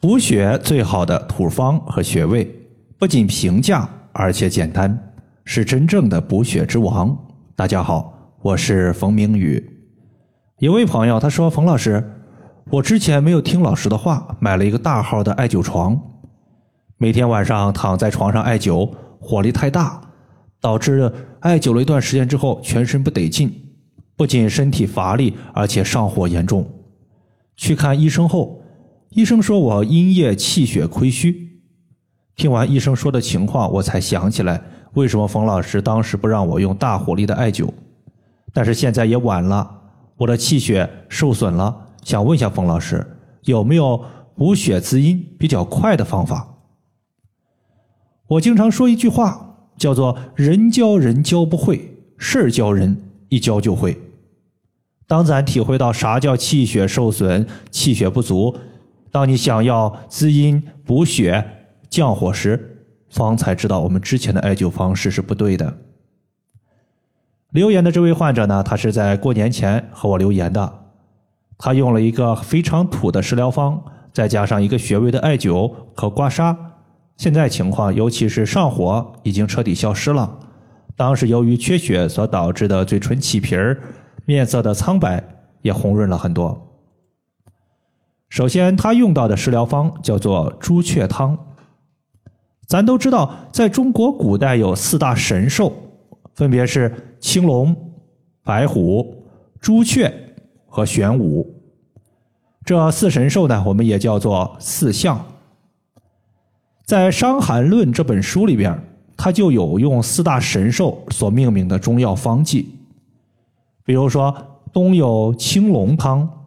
补血最好的土方和穴位，不仅平价，而且简单，是真正的补血之王。大家好，我是冯明宇。有位朋友他说：“冯老师，我之前没有听老师的话，买了一个大号的艾灸床，每天晚上躺在床上艾灸，火力太大，导致艾灸了一段时间之后，全身不得劲，不仅身体乏力，而且上火严重。去看医生后。”医生说我阴液气血亏虚，听完医生说的情况，我才想起来为什么冯老师当时不让我用大火力的艾灸。但是现在也晚了，我的气血受损了，想问一下冯老师，有没有补血滋阴比较快的方法？我经常说一句话，叫做“人教人教不会，事儿教人一教就会”。当咱体会到啥叫气血受损、气血不足。当你想要滋阴补血降火时，方才知道我们之前的艾灸方式是不对的。留言的这位患者呢，他是在过年前和我留言的，他用了一个非常土的食疗方，再加上一个穴位的艾灸和刮痧，现在情况尤其是上火已经彻底消失了。当时由于缺血所导致的嘴唇起皮儿、面色的苍白也红润了很多。首先，他用到的食疗方叫做朱雀汤。咱都知道，在中国古代有四大神兽，分别是青龙、白虎、朱雀和玄武。这四神兽呢，我们也叫做四象。在《伤寒论》这本书里边，它就有用四大神兽所命名的中药方剂，比如说东有青龙汤。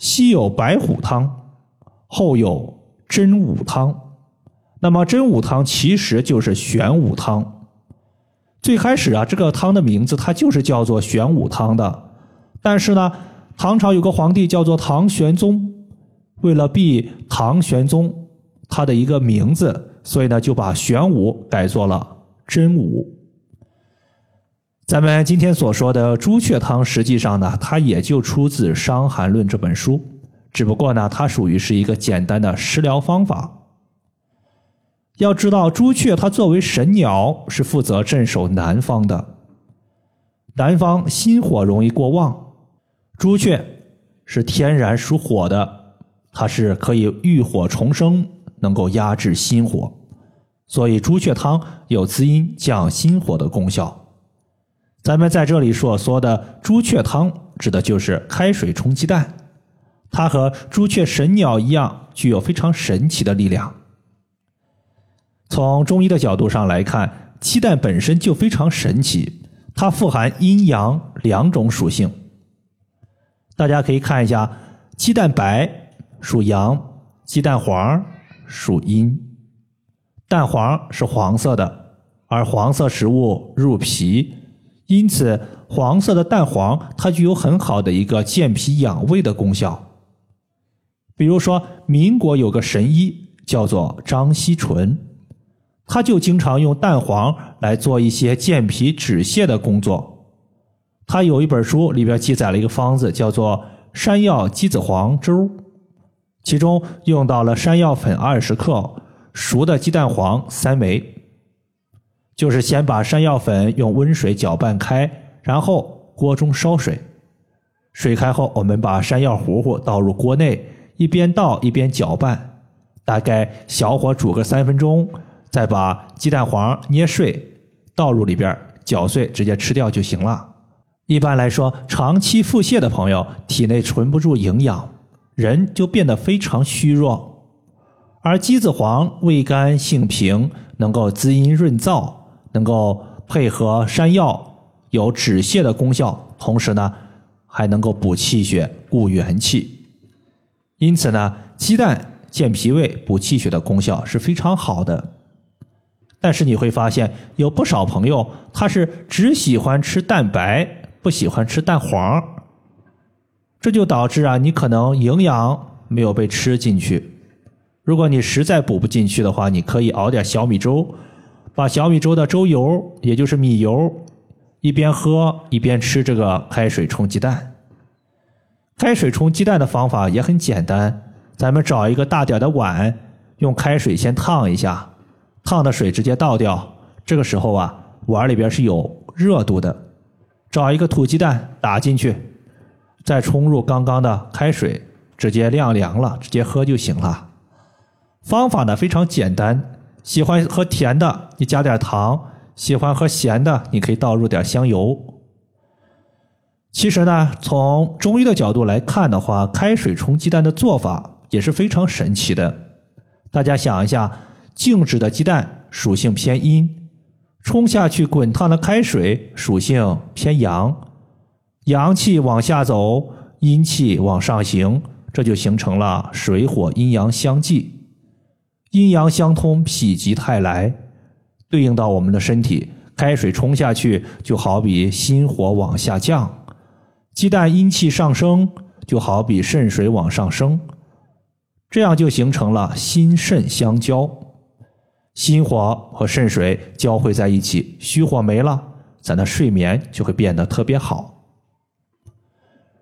西有白虎汤，后有真武汤。那么真武汤其实就是玄武汤。最开始啊，这个汤的名字它就是叫做玄武汤的。但是呢，唐朝有个皇帝叫做唐玄宗，为了避唐玄宗他的一个名字，所以呢就把玄武改做了真武。咱们今天所说的朱雀汤，实际上呢，它也就出自《伤寒论》这本书，只不过呢，它属于是一个简单的食疗方法。要知道，朱雀它作为神鸟，是负责镇守南方的。南方心火容易过旺，朱雀是天然属火的，它是可以浴火重生，能够压制心火，所以朱雀汤有滋阴降心火的功效。咱们在这里所说的朱雀汤，指的就是开水冲鸡蛋。它和朱雀神鸟一样，具有非常神奇的力量。从中医的角度上来看，鸡蛋本身就非常神奇，它富含阴阳两种属性。大家可以看一下，鸡蛋白属阳，鸡蛋黄属阴。蛋黄是黄色的，而黄色食物入脾。因此，黄色的蛋黄它具有很好的一个健脾养胃的功效。比如说，民国有个神医叫做张锡纯，他就经常用蛋黄来做一些健脾止泻的工作。他有一本书里边记载了一个方子，叫做山药鸡子黄粥，其中用到了山药粉二十克，熟的鸡蛋黄三枚。就是先把山药粉用温水搅拌开，然后锅中烧水，水开后，我们把山药糊糊倒入锅内，一边倒一边搅拌，大概小火煮个三分钟，再把鸡蛋黄捏碎倒入里边搅碎，直接吃掉就行了。一般来说，长期腹泻的朋友体内存不住营养，人就变得非常虚弱，而鸡子黄味甘性平，能够滋阴润燥。能够配合山药有止泻的功效，同时呢还能够补气血、固元气。因此呢，鸡蛋健脾胃、补气血的功效是非常好的。但是你会发现，有不少朋友他是只喜欢吃蛋白，不喜欢吃蛋黄，这就导致啊，你可能营养没有被吃进去。如果你实在补不进去的话，你可以熬点小米粥。把小米粥的粥油，也就是米油，一边喝一边吃这个开水冲鸡蛋。开水冲鸡蛋的方法也很简单，咱们找一个大点的碗，用开水先烫一下，烫的水直接倒掉。这个时候啊，碗里边是有热度的。找一个土鸡蛋打进去，再冲入刚刚的开水，直接晾凉了，直接喝就行了。方法呢非常简单，喜欢喝甜的，你加点糖；喜欢喝咸的，你可以倒入点香油。其实呢，从中医的角度来看的话，开水冲鸡蛋的做法也是非常神奇的。大家想一下，静止的鸡蛋属性偏阴，冲下去滚烫的开水属性偏阳，阳气往下走，阴气往上行，这就形成了水火阴阳相济，阴阳相通，否极泰来。对应到我们的身体，开水冲下去就好比心火往下降。鸡蛋阴气上升，就好比肾水往上升，这样就形成了心肾相交，心火和肾水交汇在一起，虚火没了，咱的睡眠就会变得特别好。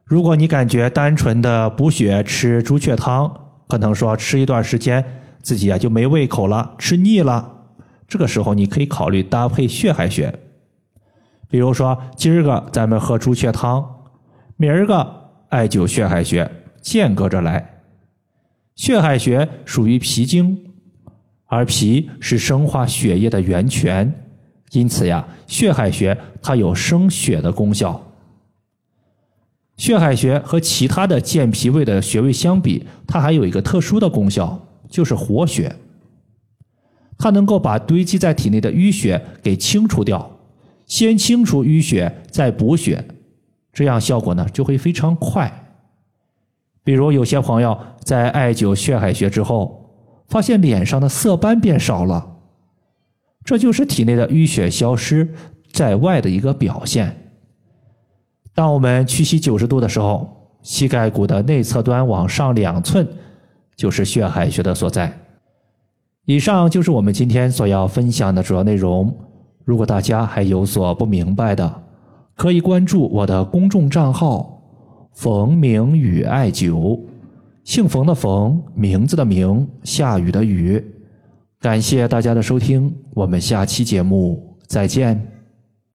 如果你感觉单纯的补血吃朱雀汤，可能说吃一段时间自己啊就没胃口了，吃腻了，这个时候你可以考虑搭配血海穴，比如说今儿个咱们喝猪血汤。明儿个艾灸血海穴，间隔着来。血海穴属于脾经，而脾是生化血液的源泉，因此呀，血海穴它有生血的功效。血海穴和其他的健脾胃的穴位相比，它还有一个特殊的功效，就是活血。它能够把堆积在体内的淤血给清除掉，先清除淤血，再补血。这样效果呢就会非常快。比如有些朋友在艾灸血海穴之后，发现脸上的色斑变少了，这就是体内的淤血消失在外的一个表现。当我们屈膝九十度的时候，膝盖骨的内侧端往上两寸就是血海穴的所在。以上就是我们今天所要分享的主要内容。如果大家还有所不明白的，可以关注我的公众账号“冯明宇艾灸”，姓冯的冯，名字的名，下雨的雨。感谢大家的收听，我们下期节目再见。